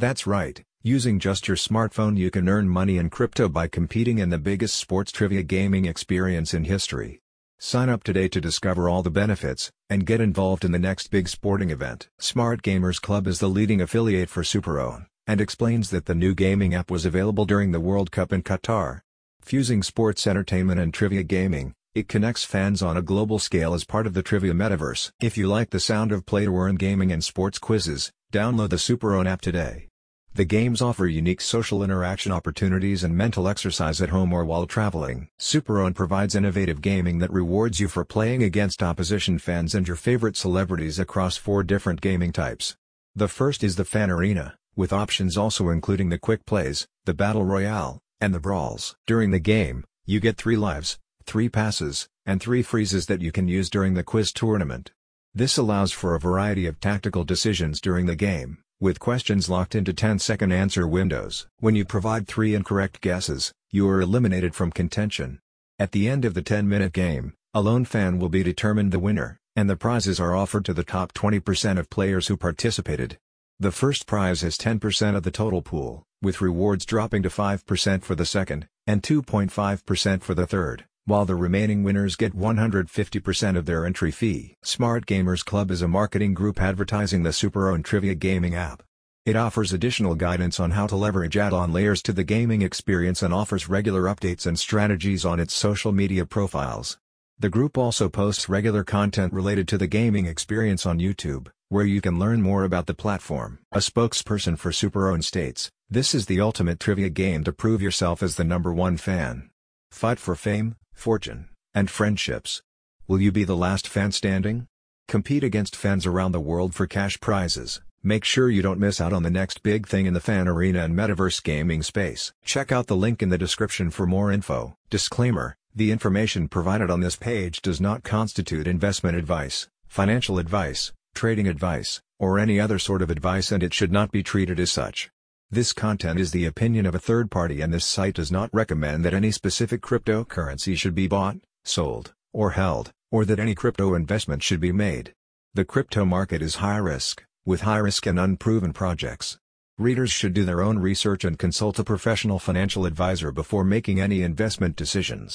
That's right, using just your smartphone you can earn money in crypto by competing in the biggest sports trivia gaming experience in history. Sign up today to discover all the benefits, and get involved in the next big sporting event. Smart Gamers Club is the leading affiliate for SuperOwn, and explains that the new gaming app was available during the World Cup in Qatar. Fusing sports entertainment and trivia gaming, it connects fans on a global scale as part of the Trivia Metaverse. If you like the sound of play-to-earn gaming and sports quizzes, download the SuperOwn app today. The games offer unique social interaction opportunities and mental exercise at home or while traveling. SuperOwn provides innovative gaming that rewards you for playing against opposition fans and your favorite celebrities across four different gaming types. The first is the Fan Arena, with options also including the Quick Plays, the Battle Royale, and the Brawls. During the game, you get three lives, 3 passes, and 3 freezes that you can use during the quiz tournament. This allows for a variety of tactical decisions during the game, with questions locked into 10-second answer windows. When you provide 3 incorrect guesses, you are eliminated from contention. At the end of the 10-minute game, a lone fan will be determined the winner, and the prizes are offered to the top 20% of players who participated. The first prize is 10% of the total pool, with rewards dropping to 5% for the second, and 2.5% for the third while the remaining winners get 150% of their entry fee. Smart Gamers Club is a marketing group advertising the SuperOwn Trivia gaming app. It offers additional guidance on how to leverage add-on layers to the gaming experience and offers regular updates and strategies on its social media profiles. The group also posts regular content related to the gaming experience on YouTube, where you can learn more about the platform. A spokesperson for SuperOwn states, This is the ultimate trivia game to prove yourself as the number one fan. Fight for fame, fortune, and friendships. Will you be the last fan standing? Compete against fans around the world for cash prizes. Make sure you don't miss out on the next big thing in the fan arena and metaverse gaming space. Check out the link in the description for more info. Disclaimer, the information provided on this page does not constitute investment advice, financial advice, trading advice, or any other sort of advice and it should not be treated as such. This content is the opinion of a third party and this site does not recommend that any specific cryptocurrency should be bought, sold, or held, or that any crypto investment should be made. The crypto market is high risk, with high risk and unproven projects. Readers should do their own research and consult a professional financial advisor before making any investment decisions.